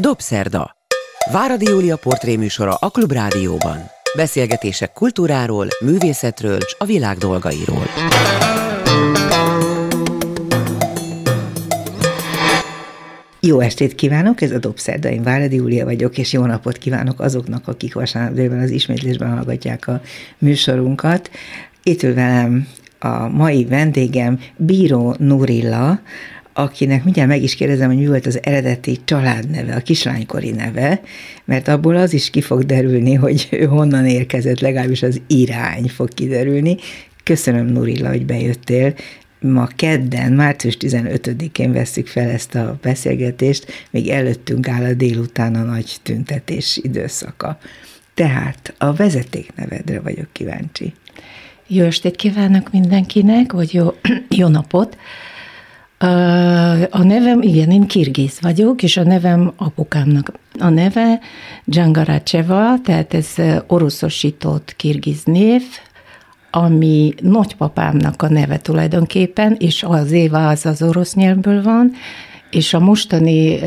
Dobszerda. Váradi Júlia portréműsora a Klubrádióban. Beszélgetések kultúráról, művészetről és a világ dolgairól. Jó estét kívánok, ez a Dobszerda, én Váradi Júlia vagyok, és jó napot kívánok azoknak, akik vasárnap délben az ismétlésben hallgatják a műsorunkat. Itt ül velem a mai vendégem Bíró Nurilla, akinek mindjárt meg is kérdezem, hogy mi volt az eredeti családneve, a kislánykori neve, mert abból az is ki fog derülni, hogy ő honnan érkezett, legalábbis az irány fog kiderülni. Köszönöm, Nurilla, hogy bejöttél. Ma kedden, március 15-én veszük fel ezt a beszélgetést, még előttünk áll a délután a nagy tüntetés időszaka. Tehát a vezetéknevedre vagyok kíváncsi. Jó estét kívánok mindenkinek, vagy jó, jó napot! A nevem, igen, én kirgiz vagyok, és a nevem apukámnak. A neve Dzsangaraceva, tehát ez oroszosított kirgiz név, ami nagypapámnak a neve tulajdonképpen, és az Éva az az orosz nyelvből van, és a mostani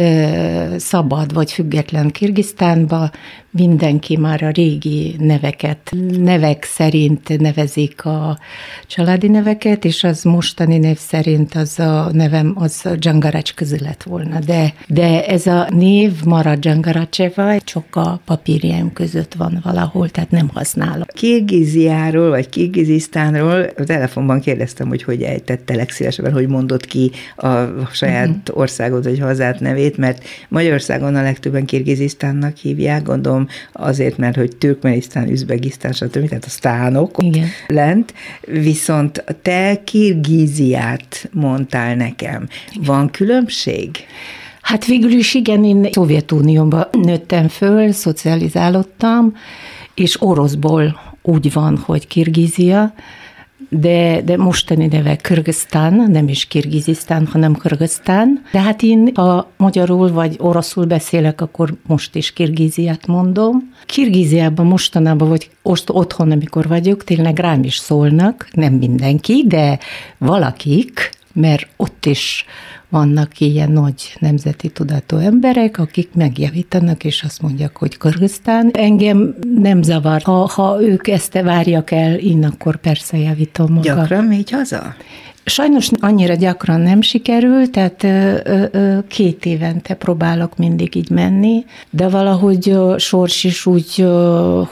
szabad vagy független Kirgisztánban mindenki már a régi neveket, nevek szerint nevezik a családi neveket, és az mostani név szerint az a nevem az Dzsangaracs közül lett volna. De, de ez a név marad Dzsangaraceva, csak a papírjaim között van valahol, tehát nem használom. Kirgiziáról, vagy Kirgizisztánról a telefonban kérdeztem, hogy hogy ejtette legszívesebben, hogy mondott ki a saját uh-huh. országod vagy hazát nevét, mert Magyarországon a legtöbben Kirgizisztánnak hívják, gondolom mondom, azért, mert hogy Türkmenisztán, Üzbegisztán, stb., tehát a sztánok Igen. lent, viszont te Kirgíziát mondtál nekem. Van különbség? Hát végül is igen, én Szovjetunióban nőttem föl, szocializálódtam, és oroszból úgy van, hogy Kirgízia, de, de mostani neve Kırgızstán, nem is Kirgizisztán, hanem Kırgızstán. De hát én, ha magyarul vagy oroszul beszélek, akkor most is Kirgiziát mondom. Kirgiziában mostanában, vagy most otthon, amikor vagyok, tényleg rám is szólnak, nem mindenki, de valakik, mert ott is vannak ilyen nagy nemzeti tudatú emberek, akik megjavítanak, és azt mondják, hogy Kırgızstán. Engem nem zavar. Ha, ha ők ezt várják el, én akkor persze javítom magam. Gyakran megy haza? Sajnos annyira gyakran nem sikerül, tehát két évente próbálok mindig így menni, de valahogy sors is úgy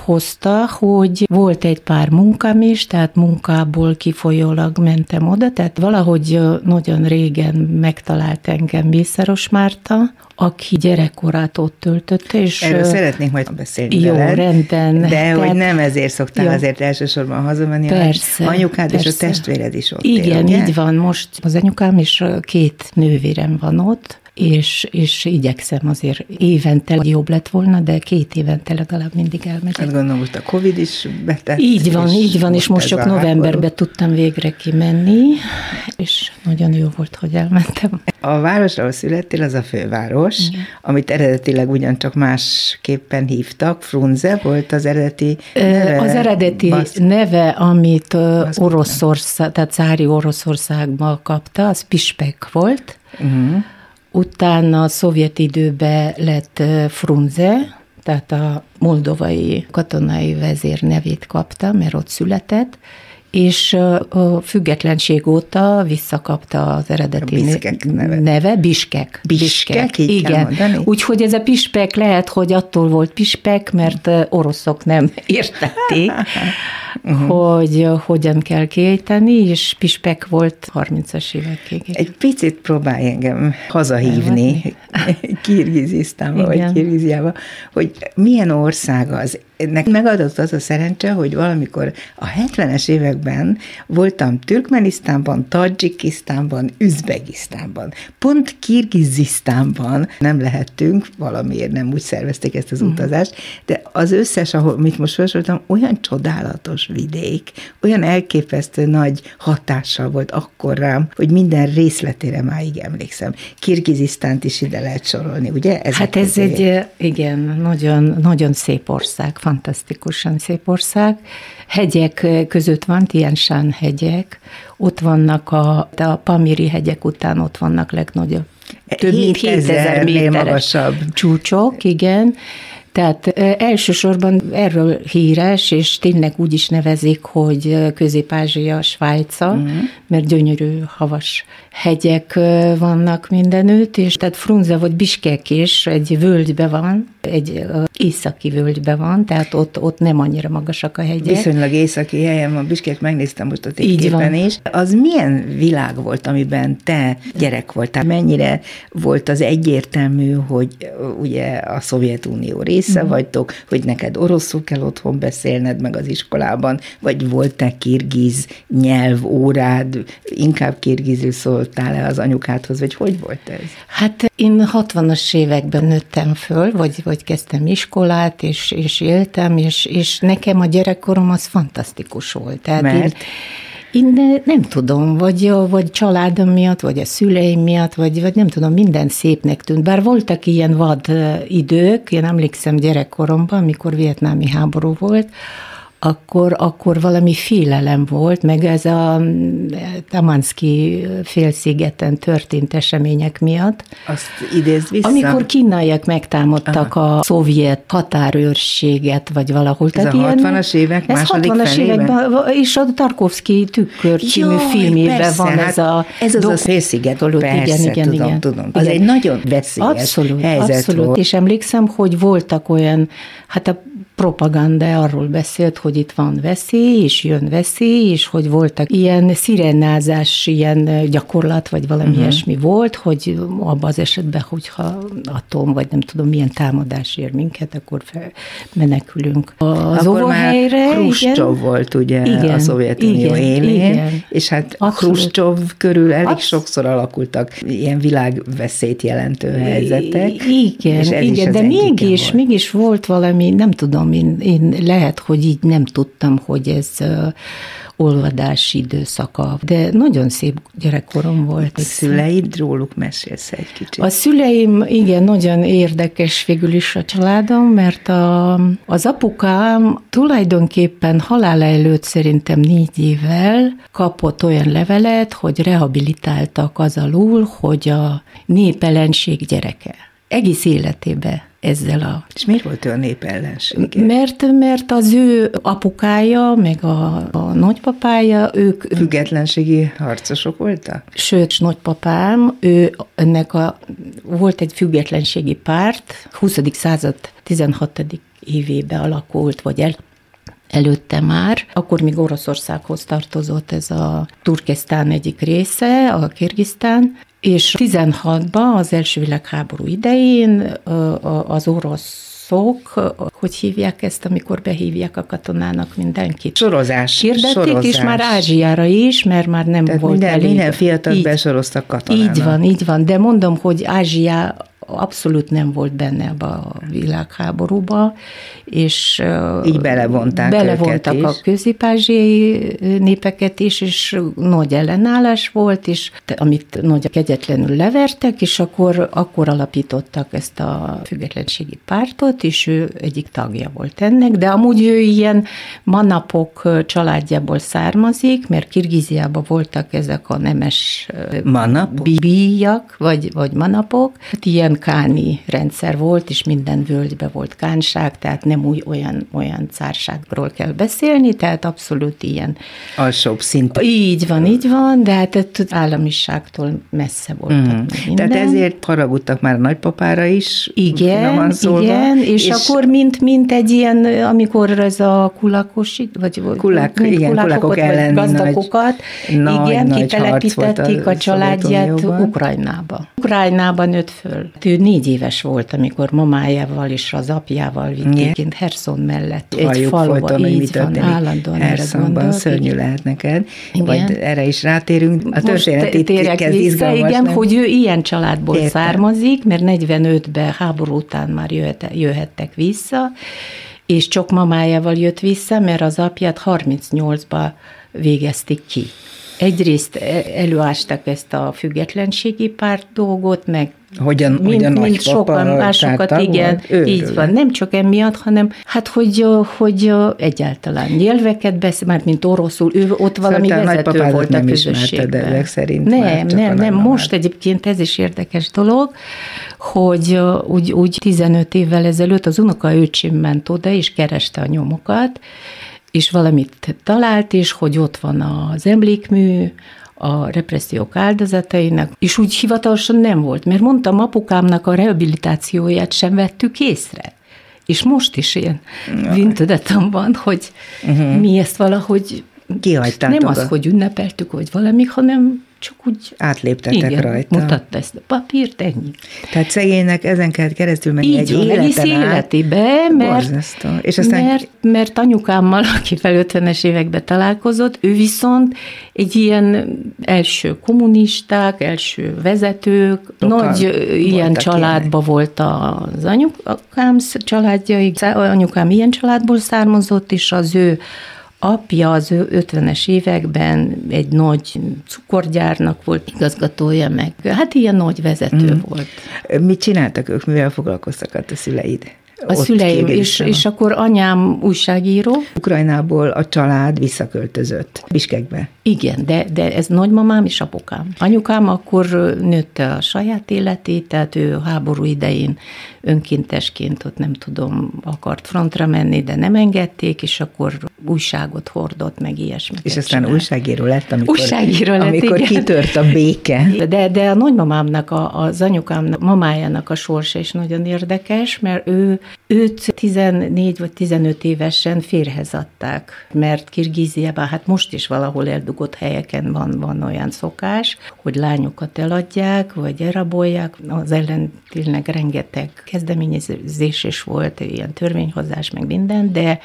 hozta, hogy volt egy pár munkám is, tehát munkából kifolyólag mentem oda, tehát valahogy nagyon régen megtalált engem Mészáros Márta, aki gyerekkorát ott töltötte. És Erről szeretnék majd beszélni Jó, veled, rendben. De tehát, hogy nem ezért szoktál jó. azért elsősorban hazamenni, persze, anyukád persze. és a testvéred is ott Igen, él, így van. Most az anyukám és két nővérem van ott, és, és igyekszem azért évente, jobb lett volna, de két évente legalább mindig elmegyek. Hát gondolom, most a Covid is betett. Így van, így van, és most csak novemberben tudtam végre kimenni, és nagyon jó volt, hogy elmentem. A város, ahol születtél, az a főváros, Igen. amit eredetileg ugyancsak másképpen hívtak. Frunze volt az eredeti neve? Az eredeti Basz... neve, amit Oroszország, tehát Cári Oroszországban kapta, az Pispek volt. Uh-huh Utána a szovjet időben lett Frunze, tehát a moldovai katonai vezér nevét kapta, mert ott született, és a függetlenség óta visszakapta az eredeti neve. neve. Biskek. Biskek, Biskek. igen. Úgyhogy ez a Pispek lehet, hogy attól volt Pispek, mert oroszok nem értették, uh-huh. hogy hogyan kell kiejteni, és Pispek volt 30-as évekig. Egy picit próbálj engem hazahívni Kirgizisztánba, vagy Kirgiziába, hogy milyen ország az Nekem megadott az a szerencse, hogy valamikor a 70-es években voltam Türkmenisztánban, Tadzsikisztánban, Üzbegisztánban. Pont Kirgizisztánban nem lehettünk, valamiért nem úgy szervezték ezt az uh-huh. utazást, de az összes, ahol, amit most felsoroltam, olyan csodálatos vidék, olyan elképesztő nagy hatással volt akkor rám, hogy minden részletére máig emlékszem. Kirgizisztánt is ide lehet sorolni, ugye? Ezek hát ez egy, igen, nagyon, nagyon szép ország fantasztikusan szép ország. Hegyek között van Tiensán hegyek, ott vannak a, a Pamiri hegyek után ott vannak legnagyobb több mint 7000 méteres magasabb. csúcsok, igen, tehát elsősorban erről híres, és tényleg úgy is nevezik, hogy Közép-Ázsia Svájca, uh-huh. mert gyönyörű havas hegyek vannak mindenütt, és tehát Frunze vagy Biskek is egy völgybe van, egy északi völgybe van, tehát ott, ott nem annyira magasak a hegyek. Viszonylag északi helyen van, Biskek, megnéztem most a térképen is. Az milyen világ volt, amiben te gyerek voltál? Mennyire volt az egyértelmű, hogy ugye a Szovjetunió része mm. vagytok, hogy neked oroszul kell otthon beszélned meg az iskolában, vagy volt-e kirgiz nyelv órád, inkább kirgizül szóltál-e az anyukádhoz, vagy hogy volt ez? Hát én 60-as években nőttem föl, vagy, vagy kezdtem iskolát, és, és éltem, és, és nekem a gyerekkorom az fantasztikus volt. Tehát Mert? Én, én nem tudom, vagy, vagy családom miatt, vagy a szüleim miatt, vagy, vagy nem tudom, minden szépnek tűnt. Bár voltak ilyen vad idők, én emlékszem gyerekkoromban, amikor vietnámi háború volt, akkor, akkor valami félelem volt, meg ez a Tamanszki félszigeten történt események miatt. Azt idéz vissza? Amikor kínaiak megtámadtak Aha. a szovjet határőrséget, vagy valahol. Ez Tehát a 60-as évek ez második 60-as években, és a Tarkovsky tükkör című Jaj, filmében persze, van hát ez a... Ez az a félsziget, persze, igen, igen, tudom, igen. tudom. Az igen. egy nagyon veszélyes abszolút, helyzet abszolút. volt. És emlékszem, hogy voltak olyan, hát a propaganda arról beszélt, hogy itt van veszély, és jön veszély, és hogy voltak ilyen szirenázás, ilyen gyakorlat, vagy valami uh-huh. ilyesmi volt, hogy abban az esetben, hogyha atom, vagy nem tudom, milyen támadás ér minket, akkor fel, menekülünk az akkor óvóhelyre. Hruscsov volt ugye igen, a Szovjetunió élén, igen. és hát Hruscsov körül elég Absz- sokszor alakultak ilyen világveszélyt jelentő helyzetek. Igen, igen, de mégis, mégis volt valami, nem tudom, tudom, én, én lehet, hogy így nem tudtam, hogy ez olvadási időszaka, de nagyon szép gyerekkorom volt. A szüleid róluk mesélsz egy kicsit? A szüleim, igen, nagyon érdekes végül is a családom, mert a, az apukám tulajdonképpen halála előtt szerintem négy évvel kapott olyan levelet, hogy rehabilitáltak az alul, hogy a népelenség gyereke. Egész életébe ezzel a... És miért volt ő a népellenség? Mert, mert az ő apukája, meg a, a nagypapája, ők... Függetlenségi harcosok voltak? Sőt, nagypapám, ő ennek a, volt egy függetlenségi párt, 20. század 16. évébe alakult, vagy el, előtte már, akkor még Oroszországhoz tartozott ez a Turkesztán egyik része, a Kirgisztán, és 16-ban, az első világháború idején az orosz szok, hogy hívják ezt, amikor behívják a katonának mindenkit? Sorozás. Hirdették, sorozás. és már Ázsiára is, mert már nem Tehát volt minden, elég. Minden fiatal besoroztak katonának. Így van, így van, de mondom, hogy Ázsia abszolút nem volt benne ebbe a világháborúba, és így belevonták belevontak a közép népeket is, és nagy ellenállás volt, és amit nagy kegyetlenül levertek, és akkor, akkor alapítottak ezt a függetlenségi pártot, és ő egyik tagja volt ennek, de amúgy ő ilyen manapok családjából származik, mert Kirgiziában voltak ezek a nemes manapok? bíjak, vagy, vagy manapok, hát ilyen káni rendszer volt, és minden völgybe volt kánság, tehát nem úgy olyan, olyan cárságról kell beszélni, tehát abszolút ilyen. Alsóbb szint. Így van, így van, de hát államiságtól messze voltak mm. minden. Tehát ezért haragudtak már a nagypapára is. Igen, igen, és, és, akkor mint, mint egy ilyen, amikor ez a kulakos, vagy Kulák, igen, kulakok ellen gazdagokat, nagy, igen, nagy kitelepítették a, a családját Ukrajnába. Ukrajnában nőtt föl ő négy éves volt, amikor mamájával és az apjával vitték Herson mellett. Egy Halljuk faluba, folyton, hogy mi történik állandóan Hersonban, szörnyű lehet neked. Igen. Vagy erre is rátérünk. A történet itt kezd vissza, igen, hogy ő ilyen családból Értem. származik, mert 45-ben háború után már jöhet, jöhettek vissza, és csak mamájával jött vissza, mert az apját 38-ba végezték ki egyrészt előástak ezt a függetlenségi párt dolgot, meg Hogyan, mint, hogy a mint sokan másokat, igen, így van. Nem csak emiatt, hanem hát, hogy, hogy egyáltalán nyelveket beszél, már mint oroszul, ő ott valami szóval vezető volt a közösségben. Ezek szerint nem, nem, nem. Most egyébként ez is érdekes dolog, hogy úgy, úgy 15 évvel ezelőtt az unoka öcsim ment oda, és kereste a nyomokat, és valamit talált, és hogy ott van az emlékmű, a repressziók áldozatainak, és úgy hivatalosan nem volt, mert mondtam, apukámnak a rehabilitációját sem vettük észre. És most is ilyen vintudatom van, hogy uh-huh. mi ezt valahogy Kihagytátok nem az, hogy ünnepeltük, vagy valami, hanem csak úgy... Átléptetek igen, rajta. mutatta ezt a papírt, ennyi. Tehát szegénynek ezen kellett keresztül menni Így egy életen életébe, mert, És aztán... mert, mert anyukámmal, akivel 50-es években találkozott, ő viszont egy ilyen első kommunisták, első vezetők, Sokan nagy ilyen családba ilyenek. volt az anyukám családja, anyukám ilyen családból származott, és az ő apja az 50-es években egy nagy cukorgyárnak volt igazgatója, meg hát ilyen nagy vezető mm. volt. Mit csináltak ők, mivel foglalkoztak a szüleid? A szüleim, és, és akkor anyám újságíró. Ukrajnából a család visszaköltözött Biskekbe. Igen, de, de ez nagymamám és apukám. Anyukám akkor nőtte a saját életét, tehát ő háború idején önkéntesként ott nem tudom, akart frontra menni, de nem engedték, és akkor újságot hordott, meg ilyesmi. És aztán csinált. újságíró lett, amikor, újságíró lett, amikor igen. kitört a béke. De, de a nagymamámnak, a, az anyukámnak, mamájának a sorsa is nagyon érdekes, mert ő őt 14 vagy 15 évesen férhez adták, mert Kirgíziában, hát most is valahol eldugott helyeken van, van olyan szokás, hogy lányokat eladják, vagy elrabolják. Az ellentélnek rengeteg kezdeményezés is volt, ilyen törvényhozás, meg minden, de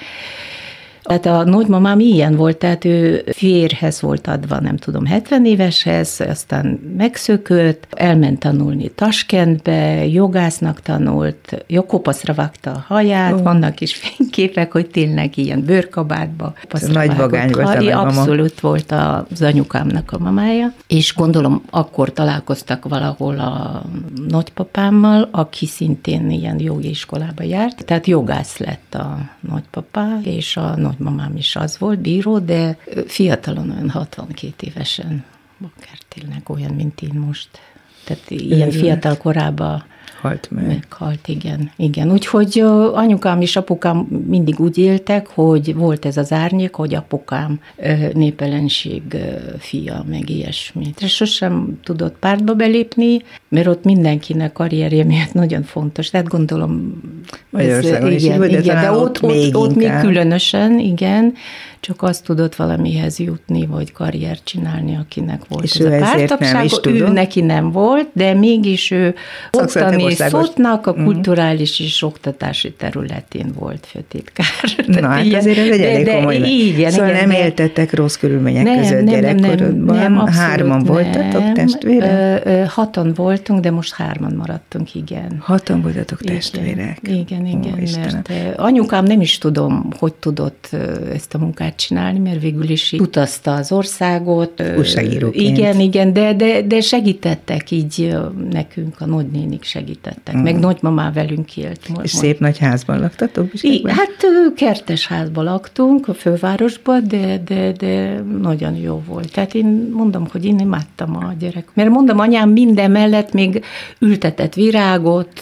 tehát a nagymamám ilyen volt, tehát ő férhez volt adva, nem tudom, 70 éveshez, aztán megszökött, elment tanulni Taskentbe, jogásznak tanult, jogkopaszra vágta a haját, oh. vannak is fényképek, hogy tényleg ilyen bőrkabátba. Nagy vagány volt a mama. Abszolút volt az anyukámnak a mamája, és gondolom akkor találkoztak valahol a nagypapámmal, aki szintén ilyen jogi iskolába járt, tehát jogász lett a nagypapá, és a nagymamám is az volt, bíró, de fiatalon, olyan 62 évesen, akár tényleg olyan, mint én most. Tehát ilyen fiatal korában Halt meg. Meghalt, igen. igen. Úgyhogy anyukám és apukám mindig úgy éltek, hogy volt ez az árnyék, hogy apukám népelenség fia, meg ilyesmi. És sosem tudott pártba belépni, mert ott mindenkinek karrierje miatt nagyon fontos. Tehát gondolom, ez, igen, igen, igen, de ott, ott, még, ott még különösen, igen, csak azt tudott valamihez jutni, vagy karriert csinálni, akinek volt és ez a pártagság. Ő neki nem volt, de mégis ő ottani szótnak a mhm. kulturális uh-huh. és oktatási területén volt főtitkár. Na, hát ilyen, azért ez egy elég de, komoly. De, igen, szóval igen, nem éltettek rossz körülmények nem, között nem, gyerekkorodban. Nem, nem, hárman nem, voltatok testvérek? Ö, ö, hatan voltunk, de most hárman maradtunk, igen. Hatan voltatok testvérek? Igen, igen, Ó, mert anyukám nem is tudom, hogy tudott ezt a munkát csinálni, mert végül is utazta az országot. Újságíróként. Igen, igen, de, de, de segítettek így nekünk, a nagynénik segítettek, mm. meg nagymamá velünk élt. És mond. szép nagy házban laktatok? I, hát kertes házban laktunk a fővárosban, de, de, de nagyon jó volt. Tehát én mondom, hogy én imádtam a gyerek. Mert mondom, anyám minden mellett még ültetett virágot,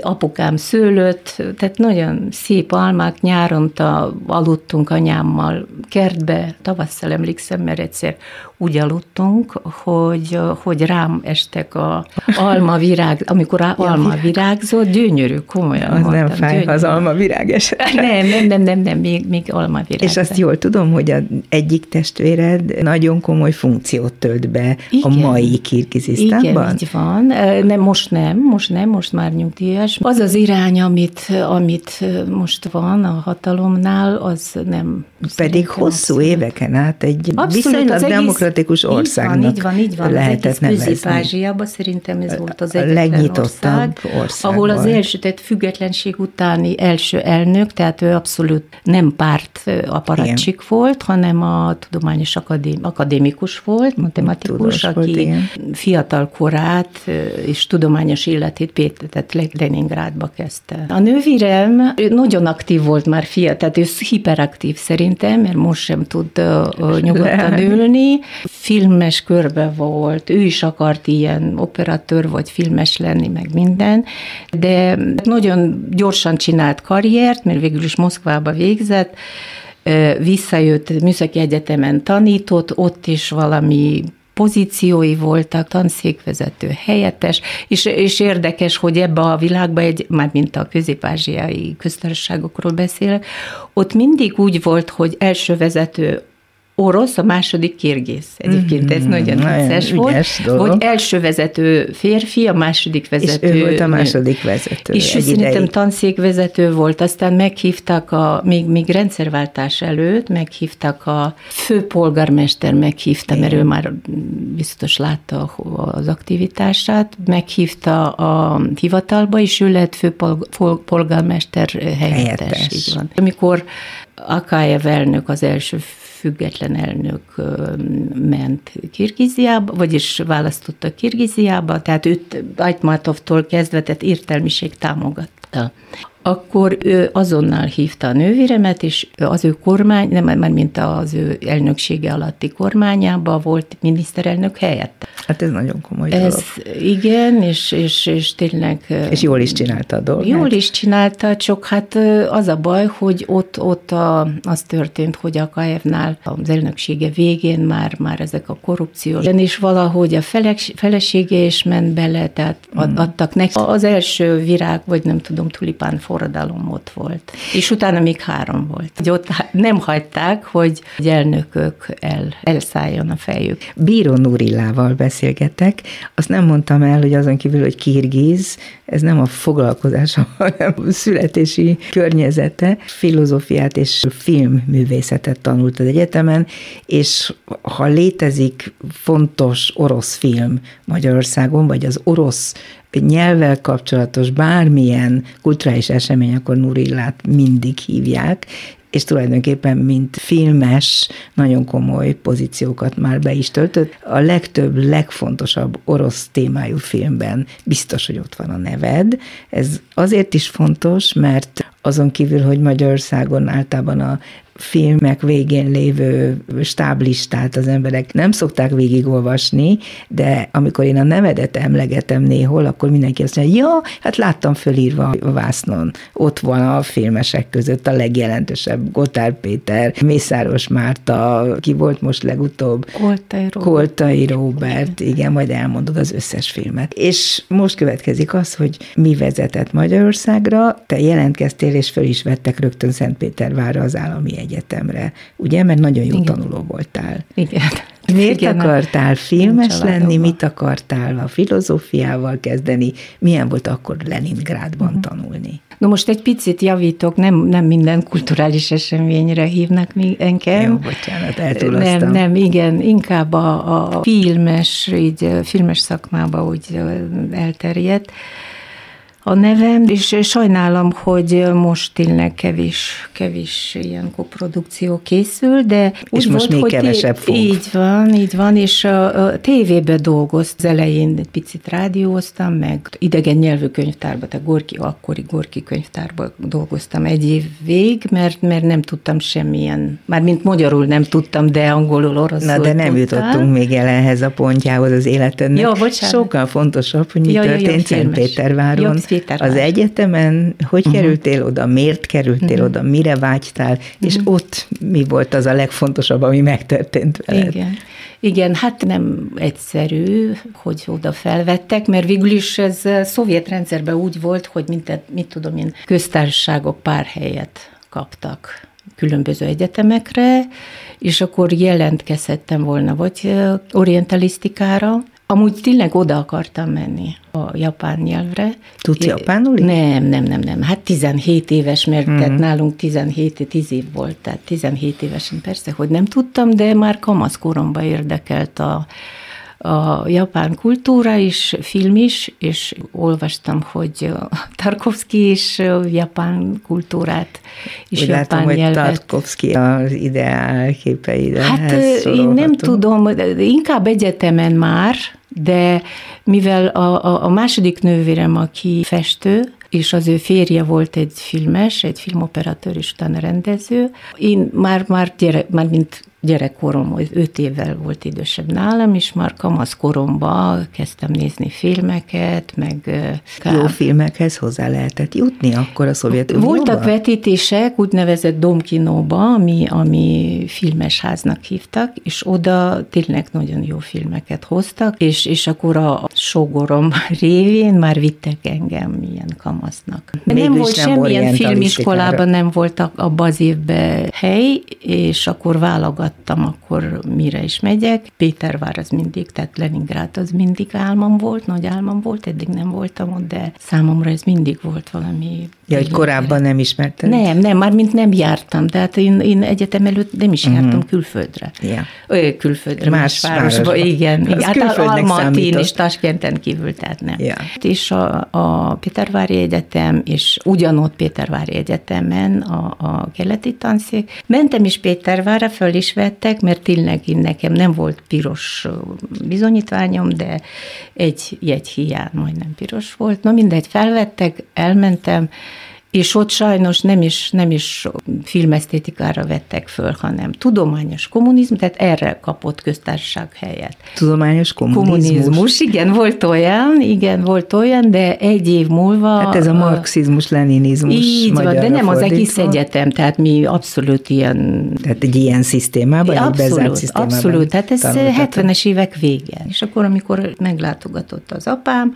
apukám szőlött, tehát nagyon szép almák, nyáronta aludtunk anyám anyámmal kertbe, tavasszal emlékszem, mert egyszer úgy aludtunk, hogy, hogy rám estek a alma virág, amikor a alma virágzott, gyönyörű, komolyan Az mondtam, nem fáj, gyönyörű. az alma virág esett. Nem, nem, nem, nem, nem még, még alma virág. És azt jól tudom, hogy a egyik testvéred nagyon komoly funkciót tölt be Igen. a mai Kirgizisztánban. Igen, így van. Nem, most nem, most nem, most már nyugdíjas. Az az irány, amit, amit most van a hatalomnál, az nem pedig hosszú éveken át egy Abszolút, viszonylag demokratikus országnak így van, így van, így van. lehetett az nevezni. Közép-Ázsiában szerintem ez volt az egyetlen nyitottabb ország ahol az tehát függetlenség utáni első elnök, tehát ő abszolút nem párt aparatcsik volt, hanem a tudományos akadém, akadémikus volt, matematikus, Tudós aki volt, igen. fiatal korát és tudományos életét Péter, tehát Leningrádba kezdte. A nővérem nagyon aktív volt már fiatal, tehát ő hiperaktív szerintem, mert most sem tud nyugodtan ülni. Filmes körbe volt, ő is akart ilyen operatőr vagy filmes lenni, meg minden, de nagyon gyorsan csinált karriert, mert végül is Moszkvába végzett, visszajött Műszaki Egyetemen tanított, ott is valami pozíciói voltak, tanszékvezető, helyettes, és, és érdekes, hogy ebbe a világba, egy, már mint a közép-ázsiai köztársaságokról beszélek, ott mindig úgy volt, hogy első vezető orosz, a második kirgiz. Egyébként ez Mhm, nagyon vicces volt. dolog. Vagy első vezető férfi, a második És vezető ő volt a második vezető. És ő szerintem ideig. tanszékvezető volt, aztán meghívtak, a, még, még rendszerváltás előtt, meghívtak a főpolgármester, meghívta, mert ő már biztos látta az aktivitását, meghívta a hivatalba, és ő lett főpolgármester helyettes. Helyettes. Így van. Amikor Akajev elnök, az első független elnök ment Kirgiziába, vagyis választotta Kirgiziába, tehát őt Ajtmatovtól kezdve, tehát értelmiség támogatta. Akkor ő azonnal hívta a nővéremet, és az ő kormány, nem már mint az ő elnöksége alatti kormányába volt miniszterelnök helyett. Hát ez nagyon komoly Ez dolog. igen, és, és, és tényleg... És jól is csinálta a dolgát. Jól is csinálta, csak hát az a baj, hogy ott, ott a, az történt, hogy a Kajevnál az elnöksége végén már, már ezek a korrupciós, és valahogy a felek- felesége is ment bele, tehát ad, adtak neki. Az első virág, vagy nem tudom, tulipán forradalom ott volt. És utána még három volt. Hogy ott nem hagyták, hogy elnökök el, elszálljon a fejük. Bíró Nurillával beszélgetek. Azt nem mondtam el, hogy azon kívül, hogy kirgiz, ez nem a foglalkozása, hanem a születési környezete. Filozófiát és filmművészetet tanult az egyetemen, és ha létezik fontos orosz film Magyarországon, vagy az orosz nyelvvel kapcsolatos bármilyen kulturális esemény, akkor Nurillát mindig hívják, és tulajdonképpen, mint filmes, nagyon komoly pozíciókat már be is töltött. A legtöbb, legfontosabb orosz témájú filmben biztos, hogy ott van a neved. Ez azért is fontos, mert azon kívül, hogy Magyarországon általában a filmek végén lévő stáblistát az emberek nem szokták végigolvasni, de amikor én a nevedet emlegetem néhol, akkor mindenki azt mondja, ja, hát láttam fölírva a vásznon. Ott van a filmesek között a legjelentősebb Gotár Péter, Mészáros Márta, ki volt most legutóbb? Koltai Robert. Koltai Robert, igen. majd elmondod az összes filmet. És most következik az, hogy mi vezetett Magyarországra, te jelentkeztél, és föl is vettek rögtön Szentpétervárra az állami egyetemre, ugye? Mert nagyon jó Igen. tanuló voltál. Igen. Miért Igen, akartál filmes lenni, mit akartál a filozófiával kezdeni, milyen volt akkor Leningrádban uh-huh. tanulni? No most egy picit javítok, nem, nem minden kulturális eseményre hívnak mi engem. Jó, bocsánat, eltúloztam. Nem, nem, igen, inkább a, a filmes, így filmes szakmába úgy elterjedt a nevem, és sajnálom, hogy most tényleg kevés, kevés ilyen koprodukció készül, de És úgy most volt, még hogy kevesebb fog. Így van, így van, és a, a tévébe dolgozt. Az elején egy picit rádióztam, meg idegen nyelvű könyvtárba, tehát Gorki, akkori Gorki könyvtárba dolgoztam egy évig, mert, mert nem tudtam semmilyen, már mint magyarul nem tudtam, de angolul, oroszul Na, de nem tudtam. jutottunk még el ehhez a pontjához az életednek. Jó, bocsánat. Sokkal fontosabb, hogy mi Ja, ja, ja, történt filmes. Szentpéterváron. Ja, Pétervár. az egyetemen, hogy uh-huh. kerültél oda, miért kerültél uh-huh. oda, mire vágytál, és uh-huh. ott mi volt az a legfontosabb, ami megtörtént veled? Igen. Igen, hát nem egyszerű, hogy oda felvettek, mert végül is ez a szovjet rendszerben úgy volt, hogy mint, mit tudom én, köztársaságok pár helyet kaptak különböző egyetemekre, és akkor jelentkezhettem volna vagy orientalisztikára, Amúgy tényleg oda akartam menni a japán nyelvre. Tudsz japánul? Nem, nem, nem, nem. Hát 17 éves, mert mm. tehát nálunk 17, 10 év volt, tehát 17 évesen persze, hogy nem tudtam, de már kamaszkoromban érdekelt a, a japán kultúra is, film is, és olvastam, hogy Tarkovsky is japán kultúrát és Úgy japán látom, nyelvet. hogy Tarkovsky az ideál képeire. Hát én nem tudom, inkább egyetemen már, de mivel a, a, a második nővérem, aki festő, és az ő férje volt egy filmes, egy filmoperatőr és utána rendező. Én már, már, gyere, már mint gyerekkorom, öt évvel volt idősebb nálam, és már kamaszkoromban kezdtem nézni filmeket, meg... Jó filmekhez hozzá lehetett jutni akkor a Szovjetunióban? Voltak vetítések, úgynevezett domkinóba, ami, ami filmes háznak hívtak, és oda tényleg nagyon jó filmeket hoztak, és, és akkor a sógorom révén már vittek engem ilyen kamasznak. Mégis nem volt nem semmilyen filmiskolában, nem volt abban az évben hely, és akkor válogat hallgattam, akkor mire is megyek. Pétervár az mindig, tehát Leningrád az mindig álmom volt, nagy álmom volt, eddig nem voltam ott, de számomra ez mindig volt valami. Ja, hogy korábban nem ismerted? Nem, nem, már mint nem jártam, tehát én, én egyetem előtt nem is jártam uh-huh. külföldre. Ja. Ö, külföldre, más, más városba, városba. igen. igen. Hát Almatin és Taskenten kívül, tehát nem. Ja. És a, a Pétervári Egyetem, és ugyanott Pétervári Egyetemen a, a keleti tanszék. Mentem is Pétervárra, föl is vettek, mert tényleg én nekem nem volt piros bizonyítványom, de egy jegy hiány majdnem piros volt. Na mindegy, felvettek, elmentem, és ott sajnos nem is, nem is filmesztétikára vettek föl, hanem tudományos kommunizmus, tehát erre kapott köztársaság helyet. Tudományos kommunizmus? Kommunizmus, igen, volt olyan, igen, volt olyan, de egy év múlva... Hát ez a marxizmus, leninizmus Így van, de nem az egész egyetem, tehát mi abszolút ilyen... Tehát egy ilyen szisztémában, abszolút, egy bezárt szisztémában Abszolút, tehát ez 70-es évek vége. És akkor, amikor meglátogatott az apám,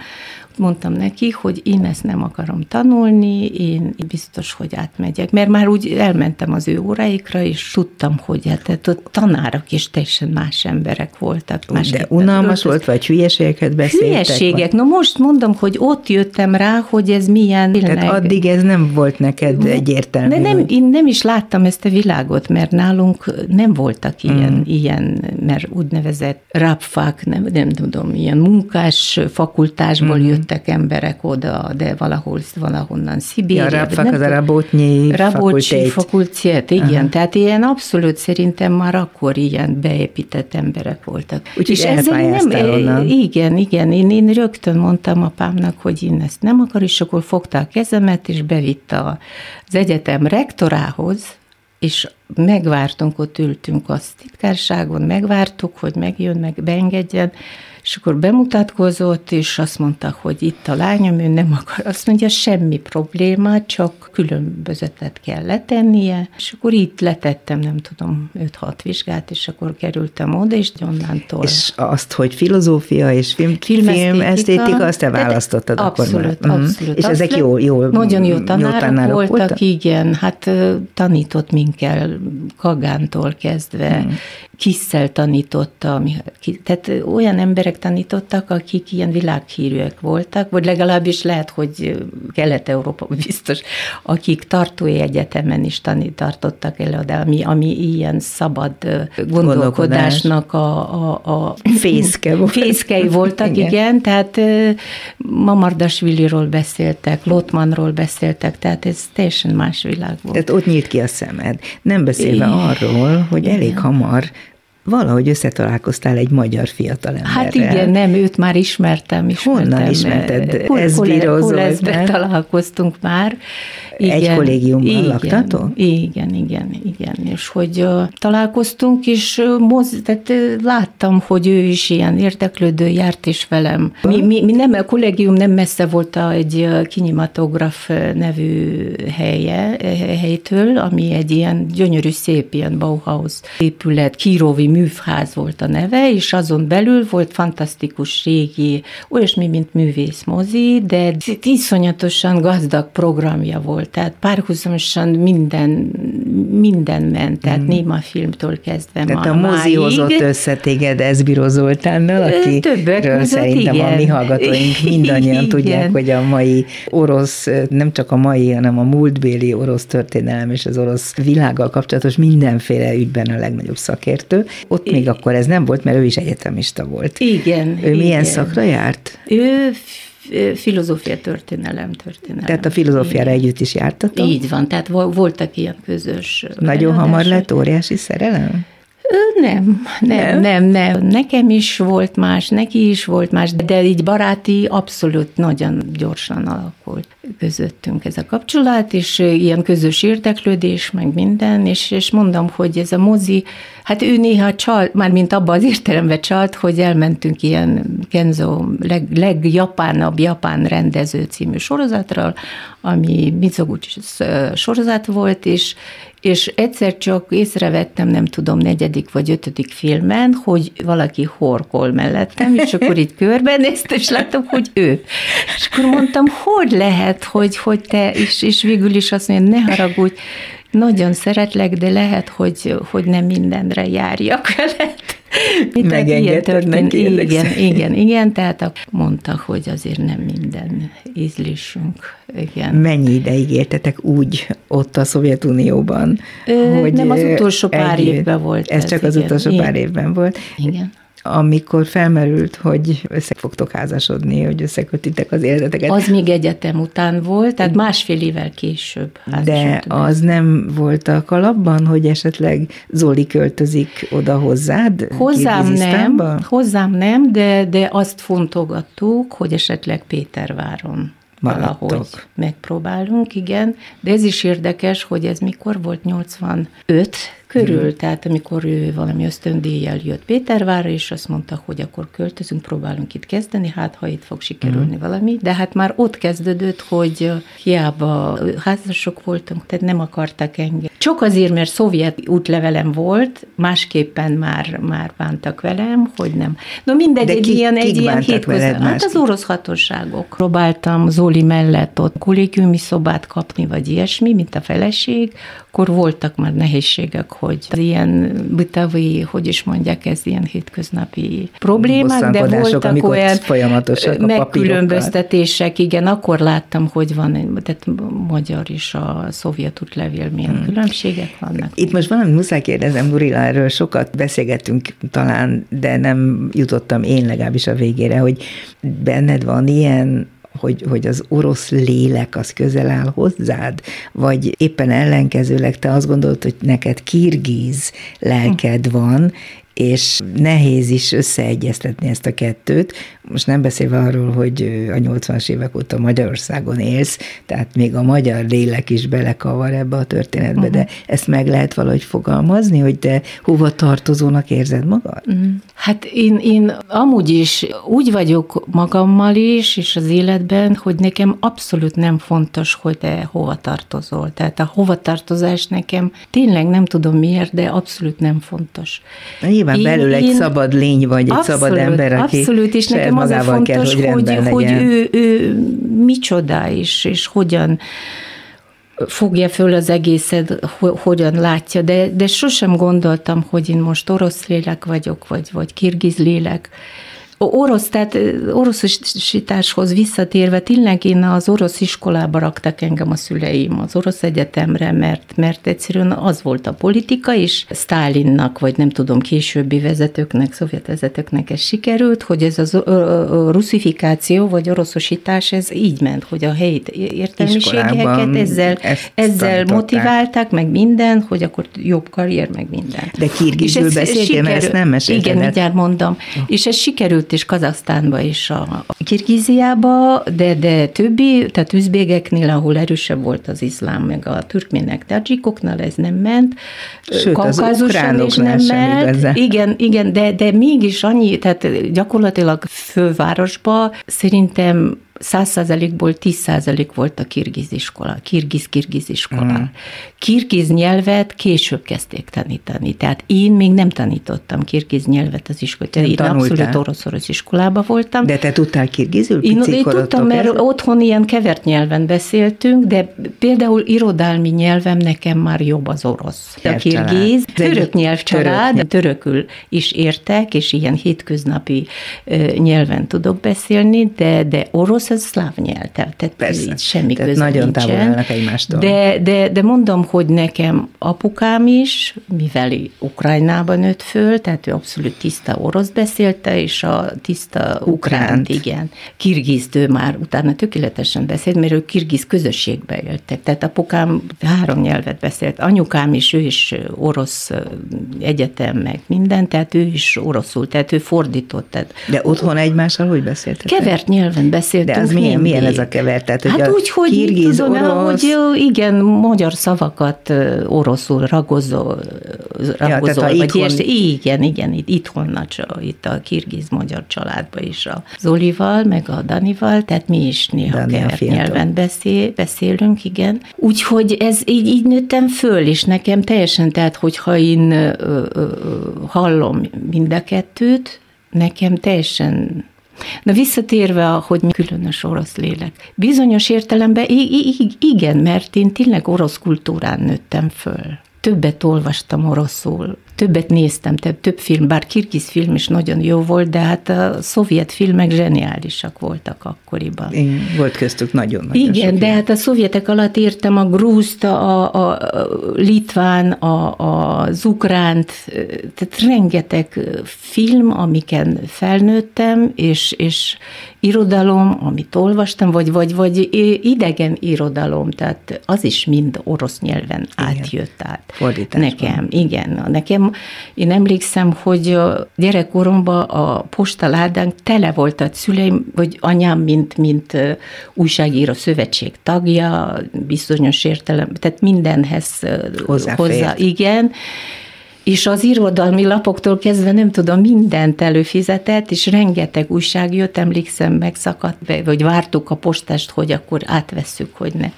mondtam neki, hogy én ezt nem akarom tanulni, én biztos, hogy átmegyek, mert már úgy elmentem az ő óráikra, és tudtam, hogy hát ott tanárok is teljesen más emberek voltak. Más De unalmas volt, vagy hülyeségeket beszéltek? Hülyeségek. Vagy? No most mondom, hogy ott jöttem rá, hogy ez milyen... Tehát addig ez nem volt neked egyértelmű. De nem, én nem is láttam ezt a világot, mert nálunk nem voltak ilyen, mm. ilyen mert úgynevezett rápfák, nem, nem tudom, ilyen munkás fakultásból mm. jött jöttek emberek oda, de valahol, valahonnan Szibéria. Ja, Rabfak az a Rabotnyi Rabotnyi fakultét. igen. Aha. Tehát ilyen abszolút szerintem már akkor ilyen beépített emberek voltak. Úgyhogy nem, onnan. Igen, igen. Én, én rögtön mondtam apámnak, hogy én ezt nem akar, és akkor fogta a kezemet, és bevitte az egyetem rektorához, és megvártunk, ott ültünk a titkárságon, megvártuk, hogy megjön, meg beengedjen, és akkor bemutatkozott, és azt mondta, hogy itt a lányom, ő nem akar. Azt mondja, semmi probléma, csak különbözetet kell letennie. És akkor itt letettem, nem tudom, 5-6 vizsgát, és akkor kerültem oda, és onnantól. És azt, hogy filozófia és film, film esztétika, azt te választottad abszolút, akkor már. Abszolút, mm. És ezek jó, jó Nagyon jó tanárok, jó tanárok voltak, voltak, igen, hát tanított minket Kagántól kezdve, mm kisszel tanította, tehát olyan emberek tanítottak, akik ilyen világhírűek voltak, vagy legalábbis lehet, hogy Kelet-Európa biztos, akik tartói egyetemen is tanít, tartottak előadás, ami, ami ilyen szabad gondolkodásnak a, a, a fészke volt. fészkei voltak, igen. igen, tehát Mamardasviliról beszéltek, Lotmanról beszéltek, tehát ez teljesen más világ volt. Tehát ott nyílt ki a szemed. Nem beszélve arról, hogy elég hamar valahogy összetalálkoztál egy magyar fiatalemberrel. Hát igen, nem, őt már ismertem. ismertem. Honnan ismerted? Ez Koleszbe találkoztunk már. Igen, egy kollégiumban igen, laktatok? Igen, igen, igen. És hogy uh, találkoztunk, és uh, moz, tehát, uh, láttam, hogy ő is ilyen érdeklődő, járt is velem. Mi, mi, mi nem, a kollégium nem messze volt egy kinematograf nevű helye, helytől, ami egy ilyen gyönyörű, szép ilyen Bauhaus épület, Kírovi művház volt a neve, és azon belül volt fantasztikus régi, olyasmi, mint művészmozi, de iszonyatosan gazdag programja volt, tehát párhuzamosan minden, minden ment, tehát mm. néma filmtől kezdve Tehát a mozi hozott össze téged Ezbiro Zoltánnal, aki Többek szerintem igen. a mi hallgatóink mindannyian igen. tudják, hogy a mai orosz, nem csak a mai, hanem a múltbéli orosz történelem és az orosz világgal kapcsolatos mindenféle ügyben a legnagyobb szakértő, Ott még akkor ez nem volt, mert ő is egyetemista volt. Igen. Ő milyen igen. szakra járt? Ő filozófia történelem, történelem. Tehát a filozófiára igen. együtt is jártatok? Így van, tehát voltak ilyen közös Nagyon hamar lett óriási szerelem? Nem, nem, nem, nem. Nekem is volt más, neki is volt más, de így baráti abszolút nagyon gyorsan alakult közöttünk ez a kapcsolat, és ilyen közös érdeklődés, meg minden, és, és mondom, hogy ez a mozi, hát ő néha csalt, már mint abban az értelemben csalt, hogy elmentünk ilyen Kenzo leg, legjapánabb japán rendező című sorozatra, ami Mizoguchi sorozat volt, és, és egyszer csak észrevettem, nem tudom, negyedik vagy ötödik filmen, hogy valaki horkol mellettem, és akkor itt körbenéztem, és láttam, hogy ő. És akkor mondtam, hogy lehet, hogy, hogy te, és, és végül is azt mondja, ne haragudj, nagyon szeretlek, de lehet, hogy, hogy nem mindenre járjak veled. Megengedted neki. Igen, igen, igen, tehát mondta, hogy azért nem minden ízlésünk. Igen. Mennyi ideig éltetek úgy ott a Szovjetunióban? Ö, hogy nem az utolsó pár együtt, évben volt. Ez, ez csak az igen, utolsó pár évben volt. Igen amikor felmerült, hogy össze fogtok házasodni, hogy összekötitek az életeteket. Az még egyetem után volt, tehát másfél évvel később De az nem volt a kalapban, hogy esetleg Zoli költözik oda hozzád? Hozzám nem, hozzám nem, de, de azt fontolgattuk, hogy esetleg Péterváron Maradtok. valahogy megpróbálunk, igen. De ez is érdekes, hogy ez mikor volt, 85 körül, hmm. tehát amikor ő valami ösztöndíjjel jött Pétervárra, és azt mondta, hogy akkor költözünk, próbálunk itt kezdeni, hát ha itt fog sikerülni hmm. valami, de hát már ott kezdődött, hogy hiába házasok voltunk, tehát nem akartak engem. Csak azért, mert szovjet útlevelem volt, másképpen már, már bántak velem, hogy nem. No mindegy, egy ki, ilyen, egy ilyen hétköznap. Hát az orosz hatóságok. Próbáltam Zoli mellett ott kollégiumi szobát kapni, vagy ilyesmi, mint a feleség, akkor voltak már nehézségek, hogy az ilyen bitavi, hogy is mondják, ez ilyen hétköznapi problémák, de voltak olyan megkülönböztetések, igen, akkor láttam, hogy van, tehát magyar is a szovjet útlevél milyen hmm. különbségek vannak. Itt most valami muszáj kérdezem, Durila, erről sokat beszélgettünk talán, de nem jutottam én legalábbis a végére, hogy benned van ilyen hogy, hogy az orosz lélek az közel áll hozzád, vagy éppen ellenkezőleg te azt gondolod, hogy neked kirgíz lelked van, és nehéz is összeegyeztetni ezt a kettőt. Most nem beszélve arról, hogy a 80-as évek óta Magyarországon élsz, tehát még a magyar lélek is belekavar ebbe a történetbe, uh-huh. de mhm. ezt meg lehet valahogy fogalmazni, hogy te hova tartozónak érzed magad? Uh-huh. Hát én, én amúgy is úgy vagyok magammal is, és az életben, hogy nekem abszolút nem fontos, hogy te hova tartozol. Tehát a hova tartozás nekem tényleg nem tudom miért, de abszolút nem fontos. Nyilván én, belül egy én, szabad lény vagy, egy abszolút, szabad ember, aki Abszolút, és nekem az a fontos, kell, hogy, hogy, hogy ő, ő micsoda is, és hogyan fogja föl az egészet, hogyan látja, de, de sosem gondoltam, hogy én most orosz lélek vagyok, vagy, vagy kirgiz lélek orosz, tehát oroszosításhoz visszatérve, tényleg én az orosz iskolába raktak engem a szüleim, az orosz egyetemre, mert, mert egyszerűen az volt a politika, és Stálinnak, vagy nem tudom, későbbi vezetőknek, szovjet vezetőknek ez sikerült, hogy ez az ruszifikáció, vagy oroszosítás, ez így ment, hogy a helyi értelmiségeket ezzel, ezzel motiválták, meg minden, hogy akkor jobb karrier, meg minden. De kirgizül beszéltél, ezt nem mesélted. Igen, mindjárt mondom. És ez sikerült is Kazasztánba és a Kirgiziába, de, de többi, tehát üzbégeknél, ahol erősebb volt az iszlám, meg a türkmének, tadzsikoknál ez nem ment. Sőt, Kaukázuson is nem ment. Igen, igen, de, de mégis annyi, tehát gyakorlatilag fővárosba szerintem száz százalékból tíz százalék volt a kirgiz iskola, kirgiz-kirgiz iskola. Mm. Kirgiz nyelvet később kezdték tanítani, tehát én még nem tanítottam kirgiz nyelvet az iskolában. Én abszolút orosz-orosz iskolában voltam. De te tudtál kirgizül? Én, én tudtam, mert ez? otthon ilyen kevert nyelven beszéltünk, de például irodalmi nyelvem nekem már jobb az orosz. A kirgiz, török nyelvcsalád, török. törökül is értek, és ilyen hétköznapi nyelven tudok beszélni, de, de orosz az szláv nyelv, tehát Persze. itt semmi tehát nagyon nincsen. távol állnak egymástól. De, de, de mondom, hogy nekem apukám is, mivel Ukrajnában nőtt föl, tehát ő abszolút tiszta orosz beszélte, és a tiszta ukránt, Ukránt. igen. Kirgizt ő már utána tökéletesen beszélt, mert ő kirgiz közösségbe éltek. Tehát apukám három nyelvet beszélt. Anyukám is, ő is orosz egyetem, meg minden, tehát ő is oroszul, tehát ő fordított. Tehát De otthon egymással hogy beszéltetek? Kevert nyelven beszéltünk De az milyen, mindig. milyen ez a kevert? Tehát, hogy Hát úgy, hogy kirgiz, tudom, orosz... hogy igen, magyar szavakat oroszul ragozol, tehát ha vagy itthon- ilyesmi. Igen, igen, itt, itthon itt a kirgiz-magyar családban is a Zolival, meg a Danival, tehát mi is néha kevert nyelven beszél, beszélünk, igen. Úgyhogy ez így, így nőttem föl, és nekem teljesen, tehát hogyha én ö, ö, hallom mind a kettőt, nekem teljesen Na visszatérve, hogy különös orosz lélek. Bizonyos értelemben igen, mert én tényleg orosz kultúrán nőttem föl. Többet olvastam oroszul, többet néztem, tehát több film, bár kirgiz film is nagyon jó volt, de hát a szovjet filmek zseniálisak voltak akkoriban. Igen, volt köztük nagyon-nagyon Igen, sok de hát a szovjetek alatt értem a grúzt, a, a, a litván, a, a, az ukránt, tehát rengeteg film, amiken felnőttem, és, és irodalom, amit olvastam, vagy, vagy, vagy idegen irodalom, tehát az is mind orosz nyelven átjött át. Fordításban. Nekem, igen. Nekem, én emlékszem, hogy gyerekkoromban a postaládánk tele volt a szüleim, vagy anyám, mint, mint újságíró szövetség tagja, bizonyos értelem, tehát mindenhez hozzá, igen. És az irodalmi lapoktól kezdve nem tudom, mindent előfizetett, és rengeteg újság jött, emlékszem, megszakadt, vagy vártuk a postást, hogy akkor átvesszük, hogy ne.